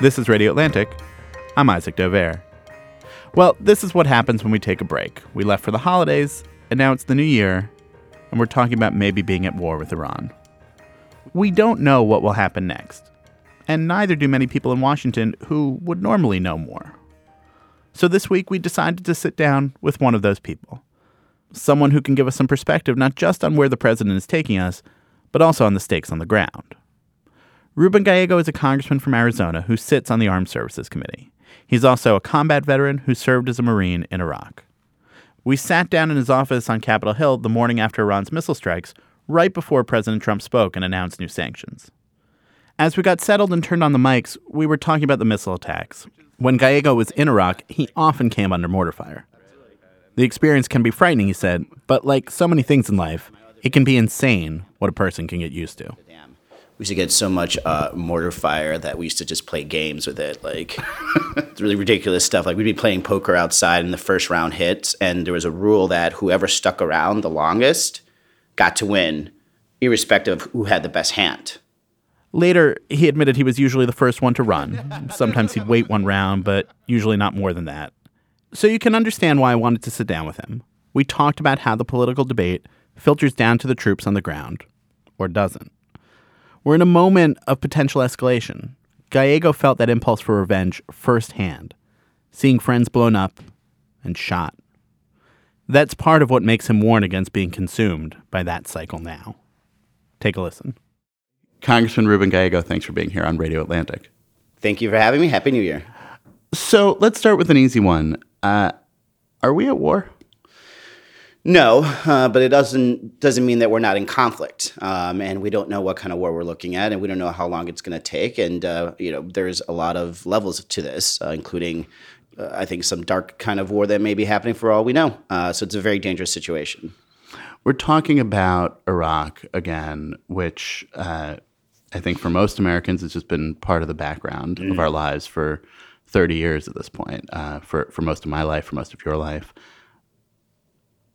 This is Radio Atlantic. I'm Isaac Dovere. Well, this is what happens when we take a break. We left for the holidays, and now it's the new year, and we're talking about maybe being at war with Iran. We don't know what will happen next, and neither do many people in Washington who would normally know more. So this week we decided to sit down with one of those people. Someone who can give us some perspective not just on where the president is taking us, but also on the stakes on the ground. Ruben Gallego is a congressman from Arizona who sits on the Armed Services Committee. He's also a combat veteran who served as a Marine in Iraq. We sat down in his office on Capitol Hill the morning after Iran's missile strikes, right before President Trump spoke and announced new sanctions. As we got settled and turned on the mics, we were talking about the missile attacks. When Gallego was in Iraq, he often came under mortar fire. The experience can be frightening, he said, but like so many things in life, it can be insane what a person can get used to we used to get so much uh, mortar fire that we used to just play games with it. Like it's really ridiculous stuff. Like we'd be playing poker outside, and the first round hits, and there was a rule that whoever stuck around the longest got to win, irrespective of who had the best hand. Later, he admitted he was usually the first one to run. Sometimes he'd wait one round, but usually not more than that. So you can understand why I wanted to sit down with him. We talked about how the political debate filters down to the troops on the ground, or doesn't. We're in a moment of potential escalation. Gallego felt that impulse for revenge firsthand, seeing friends blown up and shot. That's part of what makes him warn against being consumed by that cycle now. Take a listen. Congressman Ruben Gallego, thanks for being here on Radio Atlantic. Thank you for having me. Happy New Year. So let's start with an easy one. Uh, are we at war? No, uh, but it doesn't doesn't mean that we're not in conflict, um, and we don't know what kind of war we're looking at, and we don't know how long it's going to take, and uh, you know there's a lot of levels to this, uh, including uh, I think some dark kind of war that may be happening for all we know. Uh, so it's a very dangerous situation. We're talking about Iraq again, which uh, I think for most Americans it's just been part of the background mm. of our lives for 30 years at this point. for for most of my life, for most of your life.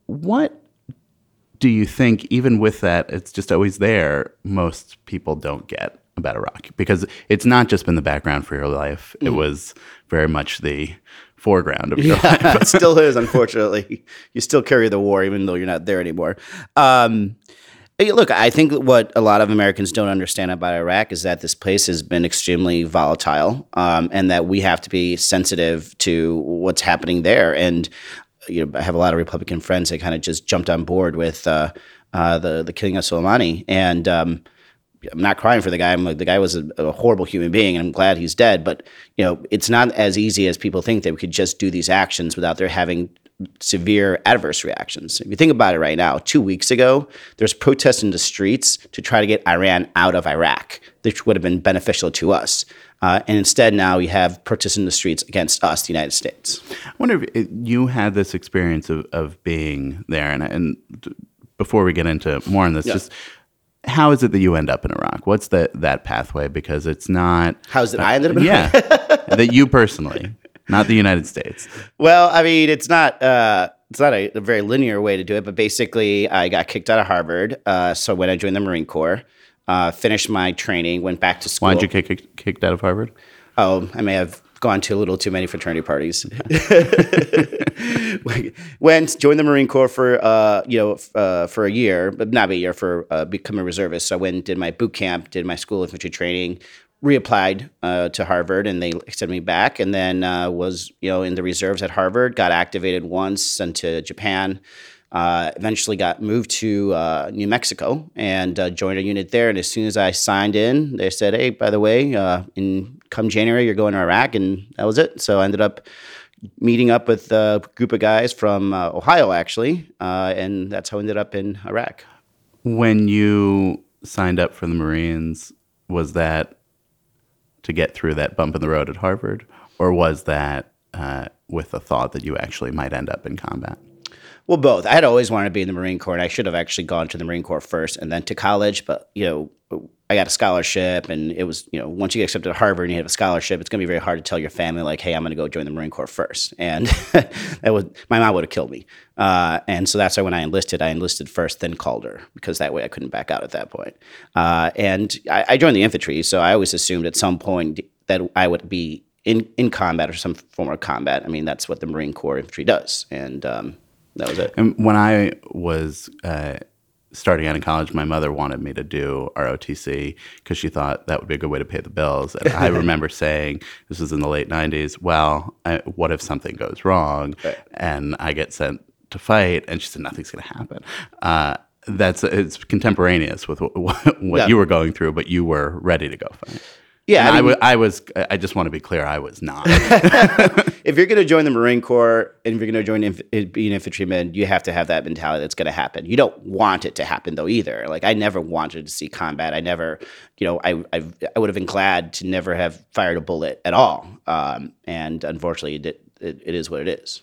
What do you think, even with that, it's just always there, most people don't get about Iraq? Because it's not just been the background for your life, mm. it was very much the foreground of your yeah, life. it still is, unfortunately. You still carry the war, even though you're not there anymore. Um, Look, I think what a lot of Americans don't understand about Iraq is that this place has been extremely volatile, um, and that we have to be sensitive to what's happening there. And you know, I have a lot of Republican friends that kind of just jumped on board with uh, uh, the the killing of Soleimani, and um, I'm not crying for the guy. I'm like, the guy was a, a, horrible human being, and I'm glad he's dead. But you know, it's not as easy as people think that we could just do these actions without there having severe adverse reactions. If you think about it right now, two weeks ago, there's protests in the streets to try to get Iran out of Iraq, which would have been beneficial to us. Uh, and instead, now you have protests in the streets against us, the United States. I wonder if you had this experience of, of being there, and, and before we get into more on this, yeah. just how is it that you end up in Iraq? What's the, that pathway? Because it's not. How is it uh, I ended up in Yeah. that you personally, not the United States. Well, I mean, it's not. Uh, it's not a, a, very linear way to do it, but basically, I got kicked out of Harvard. Uh, so when I joined the Marine Corps, uh, finished my training, went back to school. Why did you get kicked out of Harvard? Oh, I may have gone to a little too many fraternity parties. went joined the Marine Corps for uh, you know uh, for a year, but not a year for uh, becoming a reservist. So I went did my boot camp, did my school infantry training, reapplied uh, to Harvard, and they accepted me back. And then uh, was you know in the reserves at Harvard, got activated once, sent to Japan. Uh, eventually got moved to uh, New Mexico and uh, joined a unit there. And as soon as I signed in, they said, "Hey, by the way, uh, in come January, you're going to Iraq," and that was it. So I ended up meeting up with a group of guys from uh, Ohio, actually, uh, and that's how I ended up in Iraq. When you signed up for the Marines, was that to get through that bump in the road at Harvard, or was that with the thought that you actually might end up in combat? Well, both. I had always wanted to be in the Marine Corps, and I should have actually gone to the Marine Corps first and then to college. But you know, I got a scholarship, and it was you know once you get accepted to Harvard and you have a scholarship, it's going to be very hard to tell your family like, hey, I'm going to go join the Marine Corps first, and that would my mom would have killed me. Uh, and so that's why when I enlisted, I enlisted first, then Calder, because that way I couldn't back out at that point. Uh, and I, I, joined the infantry, so I always assumed at some point that I would be in in combat or some form of combat. I mean, that's what the Marine Corps infantry does, and um, that was it. And when I was uh, starting out in college, my mother wanted me to do ROTC because she thought that would be a good way to pay the bills. And I remember saying, this was in the late 90s, well, I, what if something goes wrong Right. and I get sent to fight? And she said, nothing's going to happen. Uh, that's it's contemporaneous with what, what Yeah. you were going through, but you were ready to go fight. Yeah, I I, mean- wa- I was. I just want to be clear. I was not. if you're going to join the Marine Corps and if you're going to join inf- be an infantryman, you have to have that mentality that's going to happen. You don't want it to happen though either. Like I never wanted to see combat. I never, you know, I I, I would have been glad to never have fired a bullet at all. Um, and unfortunately, it, it, it is what it is.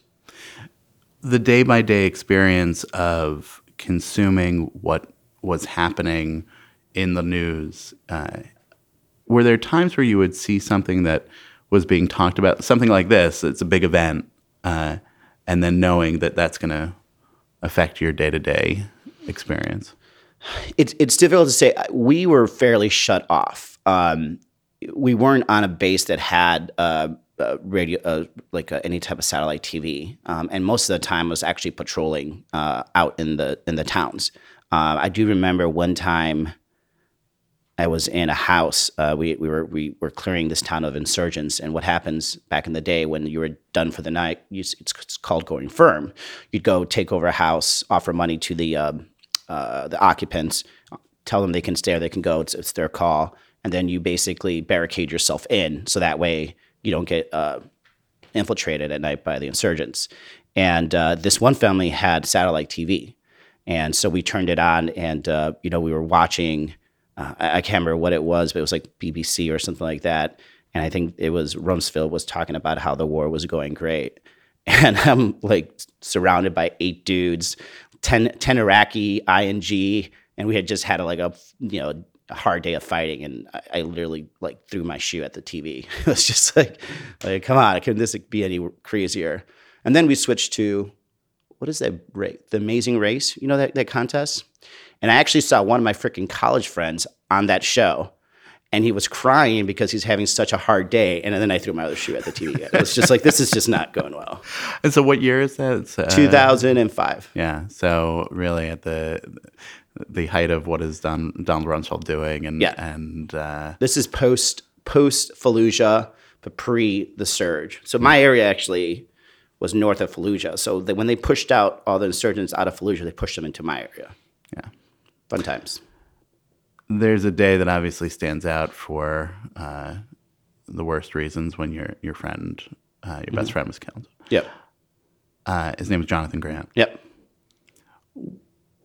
the day by day experience of consuming what was happening in the news, uh, were there times where you would see something that was being talked about, something like this? It's a big event, uh, and then knowing that that's going to affect your day to day experience. it's it's difficult to say. We were fairly shut off. Um, we weren't on a base that had uh, uh, radio, uh, like uh, any type of satellite TV, um, and most of the time was actually patrolling uh, out in the in the towns. Uh, I do remember one time. I was in a house. Uh, we, we were we were clearing this town of insurgents, and what happens back in the day when you were done for the night? You, it's, it's called going firm. You'd go take over a house, offer money to the um, uh, the occupants, tell them they can stay or they can go. It's, it's their call, and then you basically barricade yourself in, so that way you don't get uh, infiltrated at night by the insurgents. And uh, this one family had satellite TV, and so we turned it on, and uh, you know we were watching. Uh, I, can't remember what it was, but it was like BBC or something like that. And I think it was Rumsfeld was talking about how the war was going great, and I'm like surrounded by eight dudes, 10, 10 Iraqi ING, and we had just had a, like a you know a hard day of fighting, and I, I literally like threw my shoe at the TV. It was just like, like come on, can this be any crazier? And then we switched to what is that? The Amazing Race, you know that that contest. And I actually saw one of my freaking college friends on that show, and he was crying because he's having such a hard day. And then I threw my other shoe at the TV. It was just like this is just not going well. And so, what year is that? It's, uh, 2005. Yeah. So really, at the the height of what is Don, Donald Rumsfeld doing, and Yeah. and uh, This is post post Fallujah, but pre the surge. So my area actually was north of Fallujah. So that when they pushed out all the insurgents out of Fallujah, they pushed them into my area. Fun times. there's a day that obviously stands out for uh, the worst reasons when your your friend, uh, your best friend, was killed. Yep. Uh, his name was Jonathan Grant. Yep.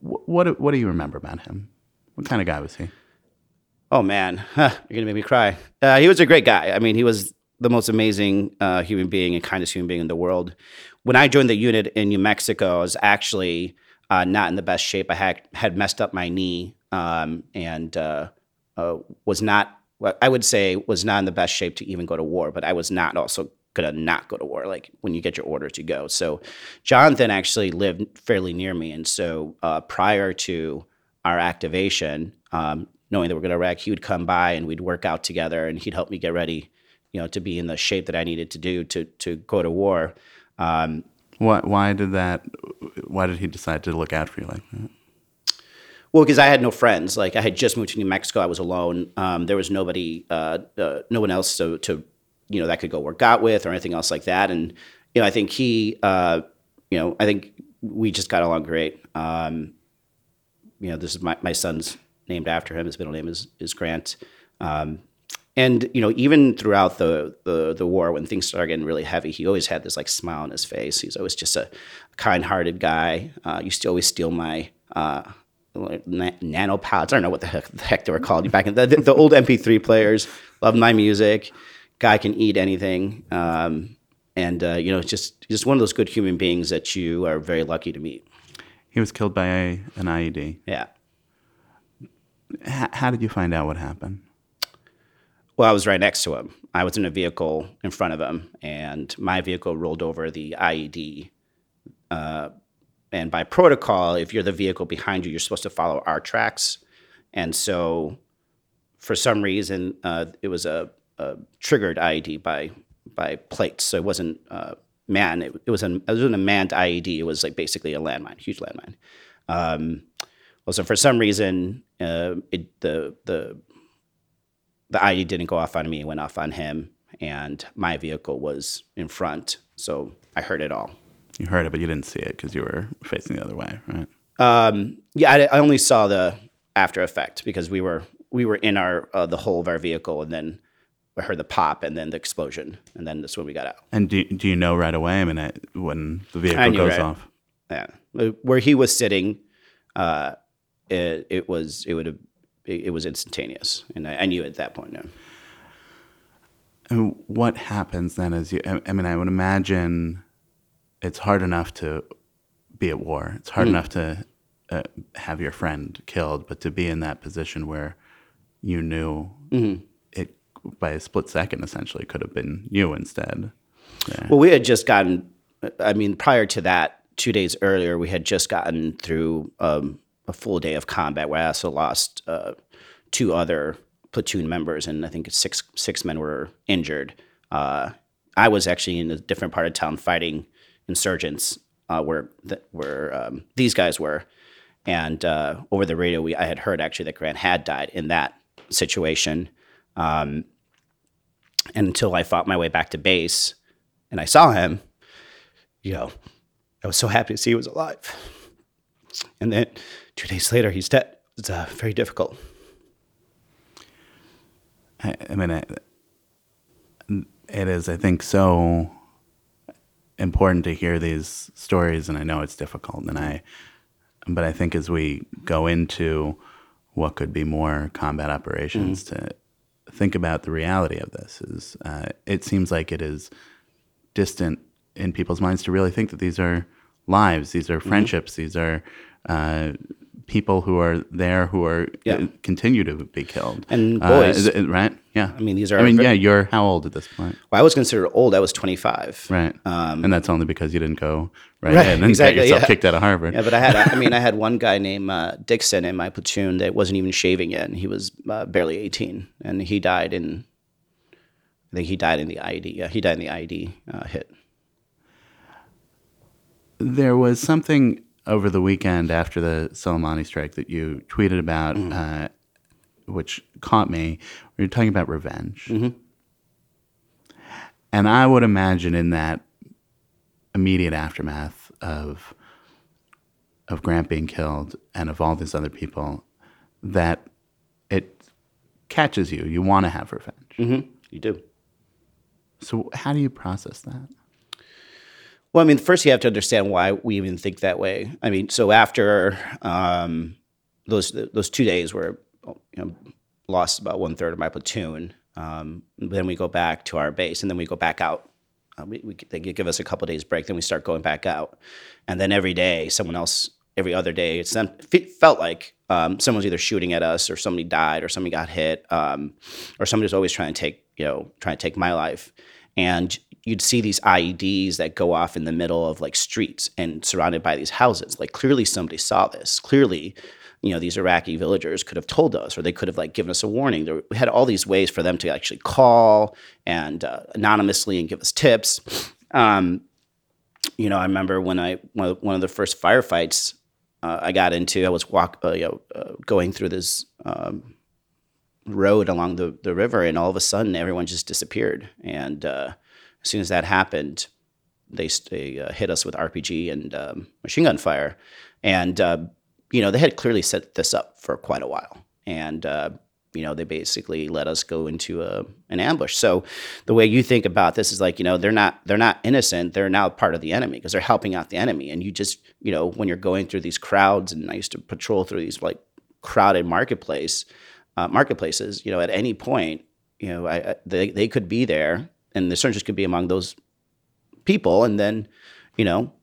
Wh- What do- what do you remember about him? What kind of guy was he? Oh man, huh, you're gonna make me cry. Uh, he was a great guy. I mean, he was the most amazing uh, human being and kindest human being in the world. When I joined the unit in New Mexico, I was actually uh, not in the best shape. I had had messed up my knee um, and uh, uh, was not. I would say was not in the best shape to even go to war. But I was not also gonna not go to war. Like when you get your orders, you go. So Jonathan actually lived fairly near me, and so uh, prior to our activation, um, knowing that we're going to Iraq, he would come by and we'd work out together, and he'd help me get ready, you know, to be in the shape that I needed to do to to go to war. Um, Why why did that? Why did he decide to look out for you like that? well, because I had no friends. Like I had just moved to New Mexico, I was alone. Um, there was nobody, uh, uh, no one else to, to, you know, that could go work out with or anything else like that. And you know, I think he, uh, you know, I think we just got along great. Um, you know, this is my, my son's named after him. His middle name is is Grant. Um, and you know, even throughout the, the the war, when things started getting really heavy, he always had this like smile on his face. He's always just a kind-hearted guy. Uh, used to always steal my uh, na- nano pods. I don't know what the heck, the heck they were called back in the, the old MP3 players. Loved my music. Guy can eat anything. Um, and uh, you know, just just one of those good human beings that you are very lucky to meet. He was killed by a, an IED. Yeah. H- how did you find out what happened? Well, I was right next to him. I was in a vehicle in front of him, and my vehicle rolled over the IED. Uh, and by protocol, if you're the vehicle behind you, you're supposed to follow our tracks. And so, for some reason, uh, it was a a triggered IED by by plates, so it wasn't uh, man. It, it was an it wasn't a manned IED. It was like basically a landmine, huge landmine. Um, well, so for some reason, uh, it, the the the IED didn't go off on me; it went off on him, and my vehicle was in front, so I heard it all. You heard it, but you didn't see it because you were facing the other way, right? Um, yeah, I, I only saw the after effect because we were we were in our uh, the whole of our vehicle, and then I heard the pop, and then the explosion, and then that's when we got out. And do, do you know right away? I mean, I, when the vehicle goes right- off, Yeah, where he was sitting, uh, it, it was it would have it, it was instantaneous, and I, I knew at that point. No. And what happens then is you, I I mean, I would imagine it's hard enough to be at war. It's hard enough to uh, have your friend killed, but to be in that position where you knew it by a split second essentially could have been you instead. Yeah. Well, we had just gotten. I mean, prior to that, two days earlier, we had just gotten through um, a full day of combat where I also lost uh, two other platoon members, and I think six six men were injured. Uh, I was actually in a different part of town fighting insurgents uh, where where um, these guys were, and uh, over the radio, we I had heard actually that Grant had died in that situation. Um, and until I fought my way back to base, and I saw him, you know, I was so happy to see he was alive. And then two days later, he's dead. It's uh, very difficult. I, I mean, it, it is, I think, so important to hear these stories, and I know it's difficult, and I, but I think as we go into what could be more combat operations, to think about the reality of this is, uh, it seems like it is distant in people's minds to really think that these are lives, these are friendships, these are uh, people who are there who are Yeah. uh, continue to be killed And Uh, boys. it- right? Yeah. I mean, these are. I mean, very- yeah, you're how old at this point? Well, I was considered old. I was 25. Right. and that's only because you didn't go right, Right, and exactly, get yourself yeah. kicked out of Harvard. Yeah, but I had, I mean, I had one guy named uh, Dixon in my platoon that wasn't even shaving yet, and he was uh, barely 18, and he died in, I think he died in the IED. Yeah, he died in the IED uh, hit. There was something over the weekend after the Soleimani strike that you tweeted about, Mm-hmm. uh, which caught me. We were talking about revenge. Mm-hmm. And I would imagine in that immediate aftermath of of Grant being killed and of all these other people, that it catches you. You want to have revenge. Mm-hmm. You do. So how do you process that? Well, I mean, first you have to understand why we even think that way. I mean, so after um, those those two days where you know lost about one third of my platoon, um, then we go back to our base, and then we go back out. Uh, we, we they give us a couple days break, then we start going back out, and then every day someone else. Every other day, it's it felt like um, someone was either shooting at us, or somebody died, or somebody got hit, um, or somebody was always trying to take you know trying to take my life and you'd see these IEDs that go off in the middle of like streets and surrounded by these houses. Like clearly somebody saw this. Clearly, you know, these Iraqi villagers could have told us, or they could have like given us a warning. There, we had all these ways for them to actually call and uh, anonymously and give us tips. Um, you know, I remember when I one of, the first firefights uh, I got into, I was walk, uh, you know, uh, going through this um, road along the, the river, and all of a sudden, everyone just disappeared. And uh, as soon as that happened, they, they uh, hit us with RPG and um, machine gun fire. And, uh, you know, they had clearly set this up for quite a while. And, uh, you know, they basically let us go into a, an ambush. So the way you think about this is like, you know, they're not they're not innocent. They're now part of the enemy because they're helping out the enemy. And you just, you know, when you're going through these crowds, and I used to patrol through these like crowded marketplace uh, marketplaces, you know, at any point, you know, I, they they could be there, and the insurgents could be among those people, and then, you know,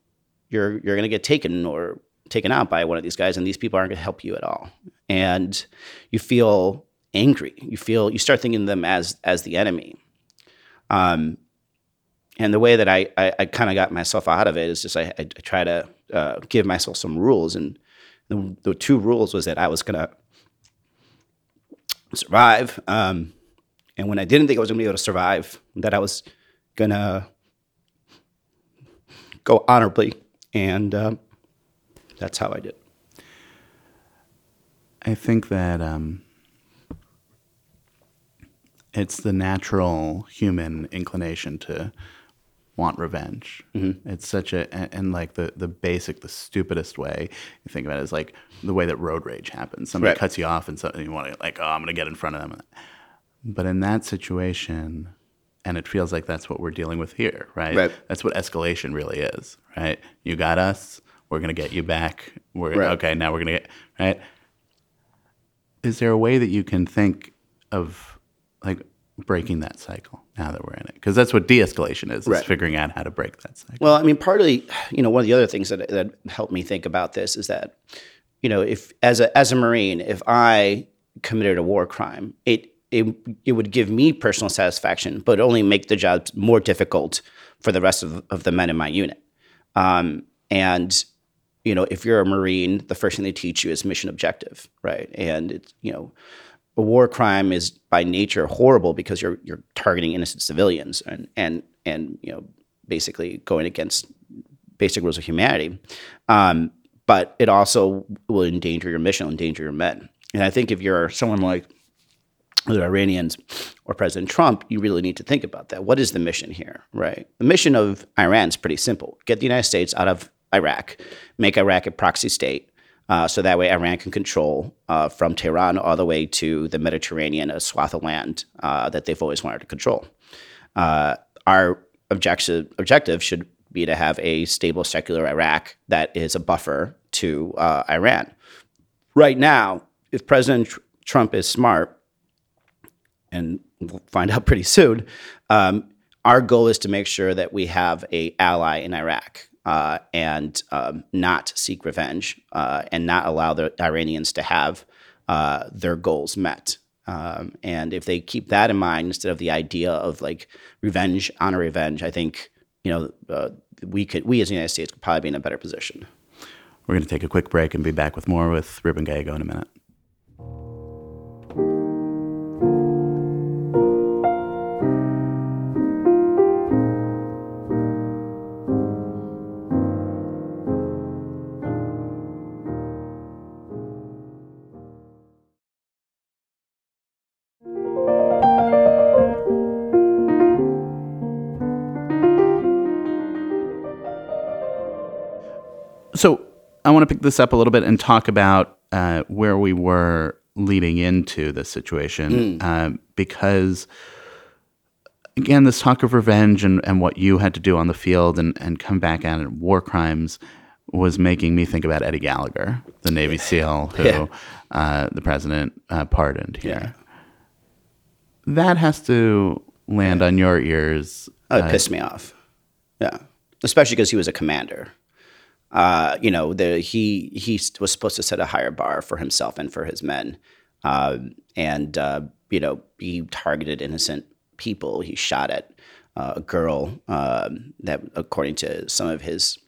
you're you're gonna get taken or taken out by one of these guys, and these people aren't gonna help you at all, and you feel angry. You feel you start thinking of them as as the enemy. Um, and the way that I I, I kind of got myself out of it is just I, I, try to uh, give myself some rules, and the, the two rules was that I was gonna survive, um, and when I didn't think I was going to be able to survive, that I was going to go honorably, and um, that's how I did. I think that um, it's the natural human inclination to want revenge. Mm-hmm. It's such a and, and, like the the basic, the stupidest way you think about it is like the way that road rage happens. Somebody right. cuts you off, and, so, and you want to like, oh, I'm going to get in front of them. But in that situation, and it feels like that's what we're dealing with here, right? right. That's what escalation really is, right? You got us, we're gonna get you back. We're right. okay. Now we're gonna get right. Is there a way that you can think of like breaking that cycle now that we're in it? Because that's what de-escalation is: right. is figuring out how to break that cycle. Well, I mean, partly, you know, one of the other things that that helped me think about this is that, you know, if as a as a Marine, if I committed a war crime, it it, it would give me personal satisfaction, but only make the job more difficult for the rest of, of the men in my unit. Um, and you know, if you're a Marine, the first thing they teach you is mission objective, right? And it's you know, a war crime is by nature horrible because you're you're targeting innocent civilians and and and you know basically going against basic rules of humanity. Um, but it also will endanger your mission, endanger your men. And I think if you're someone like the Iranians or President Trump, you really need to think about that. What is the mission here, right? The mission of Iran is pretty simple: get the United States out of Iraq, make Iraq a proxy state, uh, so that way Iran can control uh, from Tehran all the way to the Mediterranean, a swath of land uh, that they've always wanted to control. Uh, our objective objective should be to have a stable secular Iraq that is a buffer to uh, Iran. Right now, if President Trump is smart, and we'll find out pretty soon. Um, our goal is to make sure that we have a ally in Iraq uh, and um, not seek revenge uh, and not allow the Iranians to have uh, their goals met. Um, and if they keep that in mind instead of the idea of like revenge, honor revenge, I think you know uh, we could we as the United States could probably be in a better position. We're going to take a quick break and be back with more with Ruben Gallego in a minute. Want to pick this up a little bit and talk about uh, where we were leading into this situation, mm. uh, because again, this talk of revenge and, and what you had to do on the field and, and come back at it, war crimes was making me think about Eddie Gallagher, the Navy SEAL who yeah. uh, the president uh, pardoned here. Yeah. That has to land on your ears. Oh, it uh, pissed me off. Yeah, especially because he was a commander uh, you know, the, he he was supposed to set a higher bar for himself and for his men, uh, and uh, you know, he targeted innocent people. He shot at uh, a girl um, that, according to some of his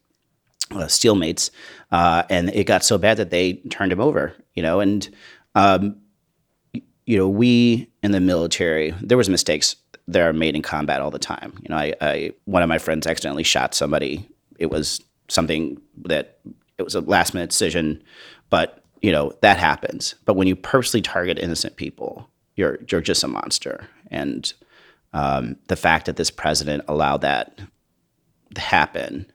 uh, steelmates, and it got so bad that they turned him over. You know, and um, you know, we in the military, there was mistakes that are made in combat all the time. You know, I, I one of my friends accidentally shot somebody. It was something that it was a last minute decision, but you know that happens. But when you purposely target innocent people, you're you're just a monster. And um, the fact that this president allowed that to happen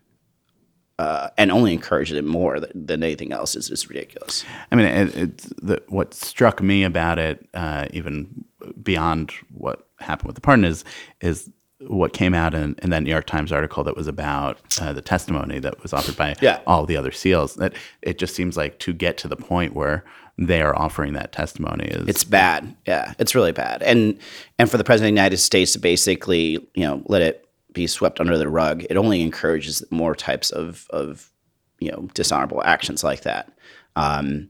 uh, and only encouraged it more than, than, anything else is just ridiculous. I mean, it, it's the, what struck me about it, uh, even beyond what happened with the pardon, is is what came out in, in, that New York Times article that was about uh, the testimony that was offered by yeah. all the other SEALs. That it just seems like to get to the point where they are offering that testimony is it's bad. Yeah, it's really bad. And and for the president of the United States to basically you know let it be swept under the rug, it only encourages more types of of you know dishonorable actions like that. Um,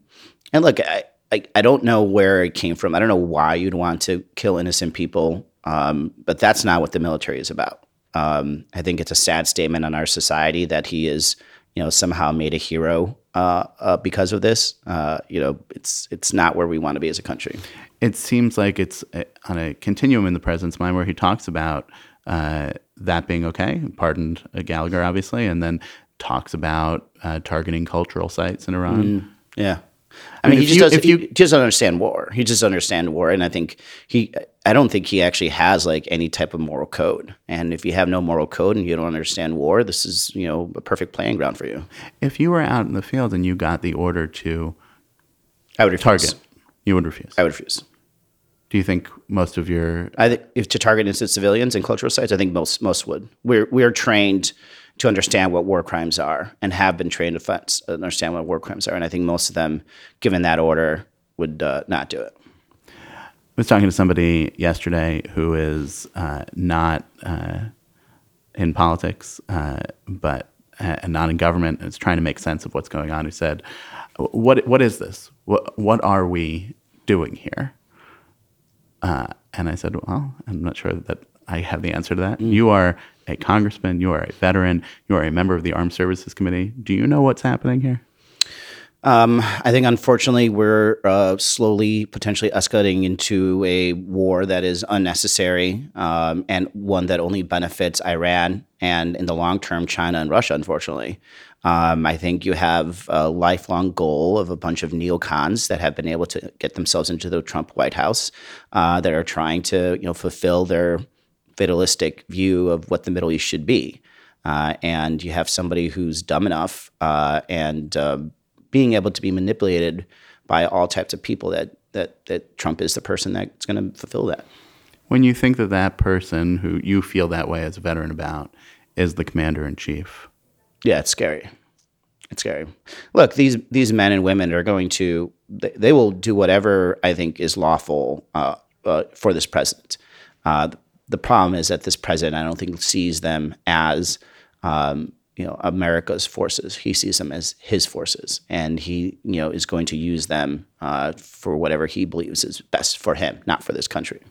and look, I, I I don't know where it came from. I don't know why you'd want to kill innocent people um, but that's not what the military is about. Um, I think it's a sad statement on our society that he is you know, somehow made a hero uh, uh, because of this. Uh, you know, it's it's not where we want to be as a country. It seems like it's uh, on a continuum in the president's mind where he talks about uh, that being okay, pardoned Gallagher, obviously, and then talks about uh, targeting cultural sites in Iran. Yeah. I mean, mean, he just you- doesn't. if you- he doesn't understand war. He just understands war, and I think he. I don't think he actually has like any type of moral code. And if you have no moral code and you don't understand war, this is you know a perfect playing ground for you. If you were out in the field and you got the order to I would refuse. target, you would refuse. I would refuse. Do you think most of your I think if to target innocent civilians and cultural sites, I think most most would. We're we're trained to understand what war crimes are and have been trained to understand what war crimes are, and I think most of them, given that order, would uh, not do it. I was talking to somebody yesterday who is uh, not uh, in politics, uh, but uh, and not in government, and is trying to make sense of what's going on. Who said, "What what is this? What what are we doing here?" Uh, and I said, "Well, I'm not sure that I have the answer to that. You are a congressman. You are a veteran. You are a member of the Armed Services Committee. Do you know what's happening here?" Um, I think unfortunately we're uh, slowly potentially escalating into a war that is unnecessary um, and one that only benefits Iran and in the long term China and Russia. Unfortunately, um, I think you have a lifelong goal of a bunch of neocons that have been able to get themselves into the Trump White House uh, that are trying to you know fulfill their fatalistic view of what the Middle East should be. Uh, and you have somebody who's dumb enough uh, and um, being able to be manipulated by all types of people that that that Trump is the person that's going to fulfill that. When you think that that person who you feel that way as a veteran about is the commander in chief, Yeah, it's scary. It's scary. Look, these these men and women are going to they, they will do whatever I think is lawful uh, uh, for this president. The problem is that this president, I don't think, sees them as um, you know America's forces. He sees them as his forces, and he you know is going to use them uh, for whatever he believes is best for him, not for this country.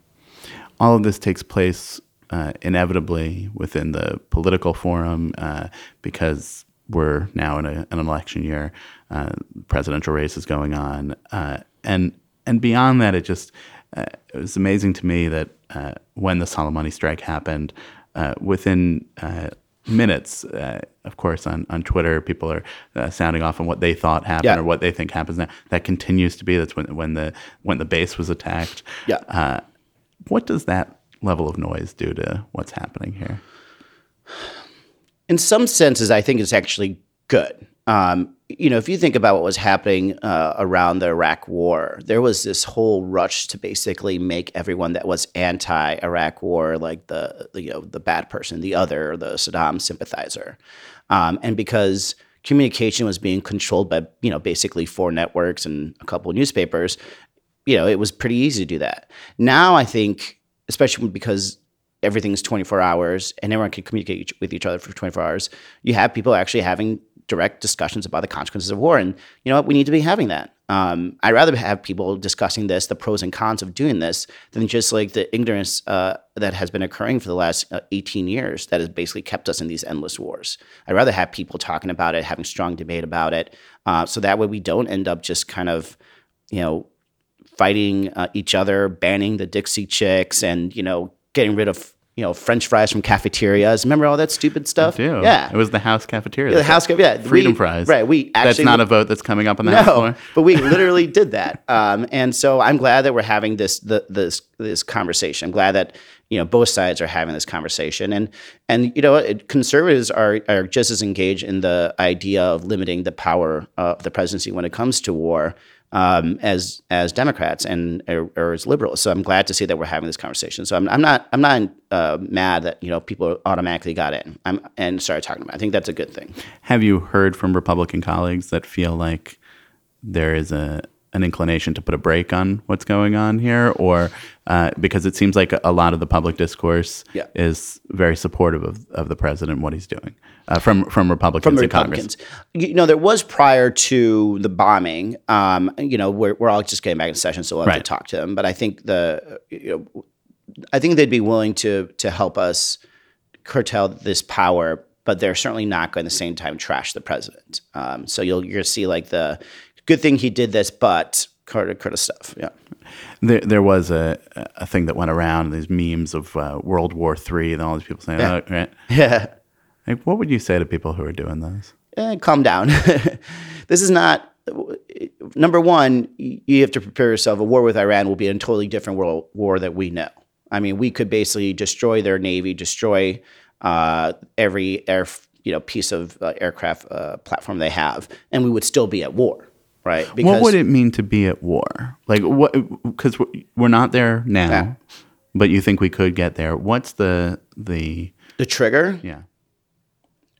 all of this takes place uh, inevitably within the political forum uh, because we're now in a, an election year. Uh, presidential race is going on, uh, and and beyond that, it just uh, it was amazing to me that uh, when the Soleimani strike happened, uh, within uh, minutes, uh, of course, on, on Twitter, people are uh, sounding off on what they thought happened Yeah. or what they think happens now. That continues to be. That's when when the when the base was attacked. Yeah. Uh, what does that level of noise do to what's happening here? in some senses, I think it's actually good. Um, you know, if you think about what was happening uh, around the Iraq War, there was this whole rush to basically make everyone that was anti-Iraq War like the, the you know the bad person, the other, the Saddam sympathizer, um, and because communication was being controlled by you know basically four networks and a couple newspapers, you know, it was pretty easy to do that. Now I think, especially because everything's 24 hours and everyone can communicate with each other for 24 hours, you have people actually having direct discussions about the consequences of war. And you know what? We need to be having that. Um, I'd rather have people discussing this, the pros and cons of doing this, than just like the ignorance uh, that has been occurring for the last uh, 18 years that has basically kept us in these endless wars. I'd rather have people talking about it, having strong debate about it, uh, so that way we don't end up just kind of, you know, fighting uh, each other, banning the Dixie Chicks, and you know, getting rid of you know French fries from cafeterias. Remember all that stupid stuff? Yeah, It was the House cafeteria. the that house. Yeah, Freedom we- fries. Right. We actually That's not a vote that's coming up on the House no, floor. but we literally did that. Um, and so I'm glad that we're having this the, this this conversation. I'm glad that you know both sides are having this conversation, and and you know it, conservatives are are just as engaged in the idea of limiting the power of the presidency when it comes to war. Um, as as Democrats and or, or as liberals, so I'm glad to see that we're having this conversation. So I'm, I'm not I'm not uh, mad that you know people automatically got in I'm, and started talking about. it. I think that's a good thing. Have you heard from Republican colleagues that feel like there is a an inclination to put a brake on what's going on here, or uh, because it seems like a, lot of the public discourse Yeah. is very supportive of, of the president and what he's doing uh, from from Republicans from in Congress? You know, there was prior to the bombing. Um, you know, we're, we're all just getting back in session, so we'll have Right. to talk to them. But I think the, you know, I think they'd be willing to to help us curtail this power but they're certainly not going to at the same time trash the president. Um, so you'll you're gonna see like the good thing he did this, but Carter Curtis stuff. Yeah. There, there was a, a thing that went around these memes of uh, World War Three and all these people saying, Yeah. oh, right? Yeah. Like, what would you say to people who are doing this? eh, calm down. this is not number one. You have to prepare yourself. A war with Iran will be a totally different world war that we know. I mean, we could basically destroy their navy, destroy uh, every air, you know, piece of uh, aircraft uh, platform they have, and we would still be at war, right? what would it mean to be at war? Like, what? Because we're not there now, Yeah. but you think we could get there. What's the the the trigger? yeah?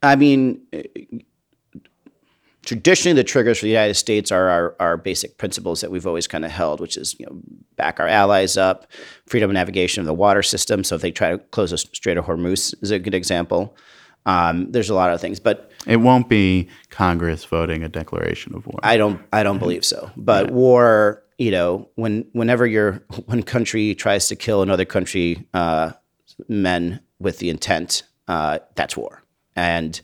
I mean, eh, traditionally, the triggers for the United States are our, our basic principles that we've always kind of held, which is you know back our allies up, freedom of navigation of the water system. So if they try to close the Strait of Hormuz, is a good example. Um, there's a lot of things, but It won't be Congress voting a declaration of war. I don't I don't believe so. But war, you know, when whenever your one country tries to kill another country uh, men with the intent, uh, that's war. And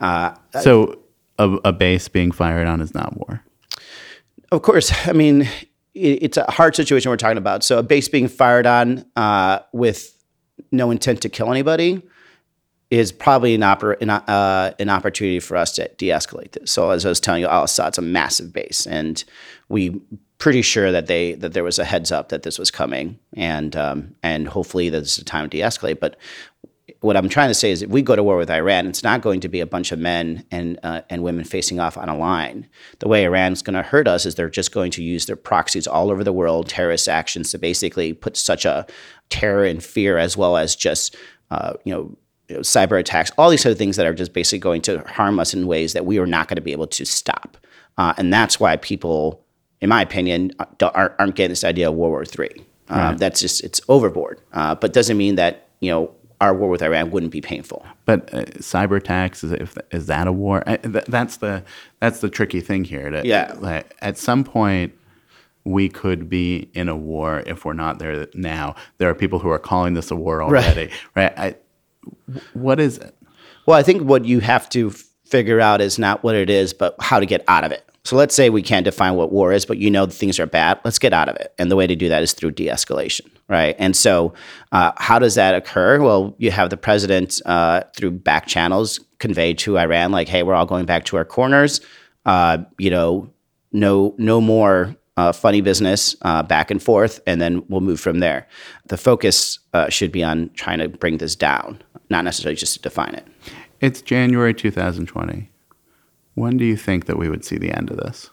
uh, so a, a base being fired on is not war. Of course, I mean it, it's a hard situation we're talking about. So a base being fired on uh, with no intent to kill anybody is probably an, oppor- an, uh, an opportunity for us to de-escalate this. So as I was telling you, Al Asad's a massive base, and we pretty sure that they that there was a heads up that this was coming, and um, and hopefully there's a time to de-escalate. But what I'm trying to say is, if we go to war with Iran, it's not going to be a bunch of men and uh, and women facing off on a line. The way Iran's going to hurt us is they're just going to use their proxies all over the world, terrorist actions, to basically put such a terror and fear, as well as just uh, you know. You know, cyber attacks, all these other things that are just basically going to harm us in ways that we are not going to be able to stop, uh, and that's why people, in my opinion, uh, aren't, aren't getting this idea of World War III. Um, That's just it's overboard, uh, but doesn't mean that you know our war with Iran wouldn't be painful. But uh, cyber attacks is if is that a war? I, th- that's the that's the tricky thing here. To, Yeah. like, at some point, we could be in a war if we're not there now. There are people who are calling this a war already. Right? I, what is it? Well, I think what you have to figure out is not what it is, but how to get out of it. So let's say we can't define what war is, but you know things are bad. Let's get out of it. And the way to do that is through de escalation, right? And so, uh, how does that occur? Well, you have the president uh, through back channels convey to Iran, like, hey, we're all going back to our corners. Uh, you know, no, no more uh, funny business uh, back and forth, and then we'll move from there. The focus uh, should be on trying to bring this down, not necessarily just to define it. It's January 2020. When do you think that we would see the end of this?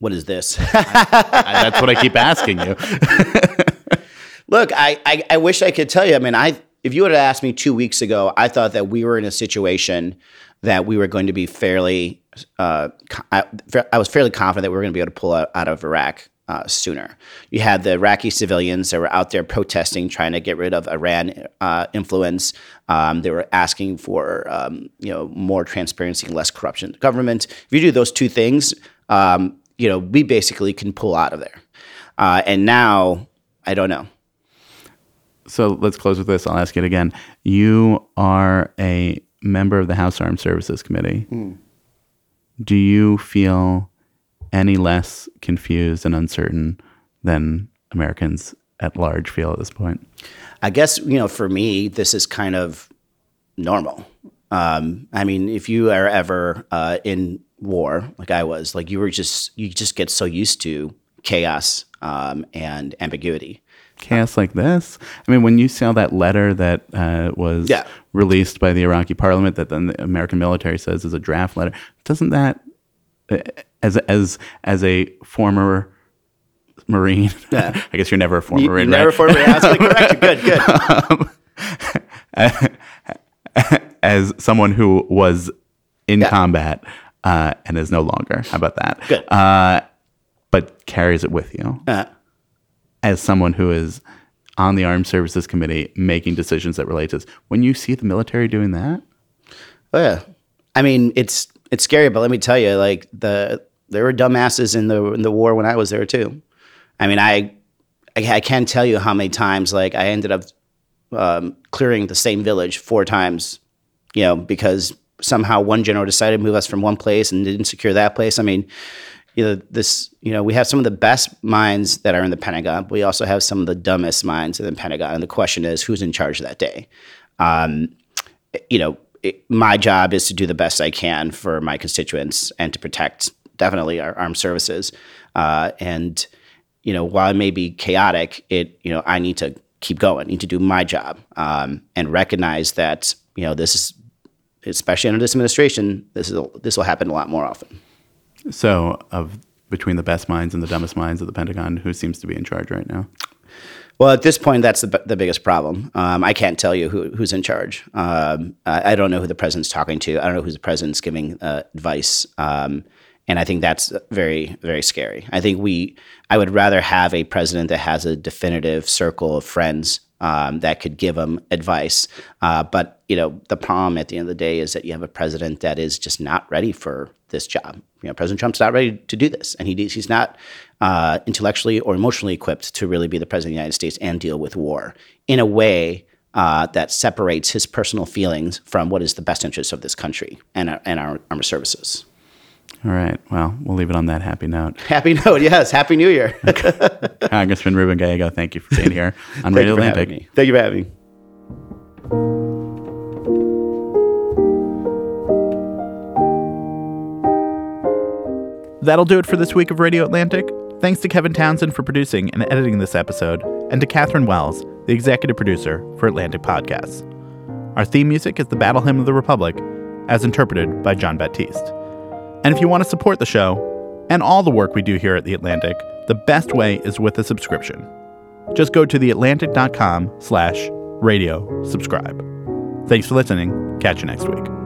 What is this? I- that's what I keep asking you. Look, I, I, I wish I could tell you. I mean, I if you would have asked me two weeks ago, I thought that we were in a situation that we were going to be fairly. Uh, I, I was fairly confident that we were going to be able to pull out, out of Iraq uh, sooner. You had the Iraqi civilians that were out there protesting, trying to get rid of Iran uh, influence. Um, they were asking for um, you know more transparency and less corruption government. If you do those two things, um, you know we basically can pull out of there. Uh, and now I don't know. So let's close with this. I'll ask it again. You are a member of the House Armed Services Committee. Do you feel any less confused and uncertain than Americans at large feel at this point? I guess you know, for me, this is kind of normal. Um, I mean, if you are ever uh, in war, like I was, like you were just you just get so used to chaos um, and ambiguity. Chaos like this? I mean, when you saw that letter that uh, was Yeah. released by the Iraqi parliament that then the American military says is a draft letter, doesn't that, uh, as as as a former Marine, Yeah. I guess you're never a former You, Marine, you never right? formally absolutely correct. Good, good. as someone who was in Yeah. combat uh, and is no longer. How about that? Good. Uh, but carries it with you Uh, as someone who is on the Armed Services Committee making decisions that relate to this. When you see the military doing that, oh yeah, I mean it's it's scary, but let me tell you, like the there were dumbasses in the in the war when I was there too. I mean, I I, I can't tell you how many times like I ended up um, clearing the same village four times you know, because somehow one general decided to move us from one place and didn't secure that place. I mean, you know, this, you know, we have some of the best minds that are in the Pentagon, we also have some of the dumbest minds in the Pentagon. And the question is, who's in charge that day? Um, you know, it, my job is to do the best I can for my constituents and to protect definitely our armed services. Uh, and you know, while it may be chaotic, it you know I need to keep going, need to do my job, um, and recognize that you know this is especially under this administration, this is this will happen a lot more often. So, of between the best minds and the dumbest minds of the Pentagon, who seems to be in charge right now? Well, at this point, that's the, the biggest problem. Um, I can't tell you who, who's in charge. Um, I, I, don't know who the president's talking to. I don't know who the president's giving uh, advice. Um, and I think that's very, very scary. I think we, I would rather have a president that has a definitive circle of friends um, that could give him advice. Uh, but you know, the problem at the end of the day is that you have a president that is just not ready for this job. You know, President Trump's not ready to do this, and he he's not uh, intellectually or emotionally equipped to really be the president of the United States and deal with war in a way uh, that separates his personal feelings from what is the best interest of this country and our, and our armed services. All right. Well, we'll leave it on that happy note. Happy note. Yes. Happy New Year. Congressman Ruben Gallego, thank you for being here on Radio Atlantic. Thank you for having me. That'll do it for this week of Radio Atlantic. Thanks to Kevin Townsend for producing and editing this episode, and to Catherine Wells, the executive producer for Atlantic Podcasts. Our theme music is the Battle Hymn of the Republic, as interpreted by Jon Batiste. And if you want to support the show and all the work we do here at The Atlantic, the best way is with a subscription. Just go to theatlantic.com slash radio subscribe. Thanks for listening. Catch you next week.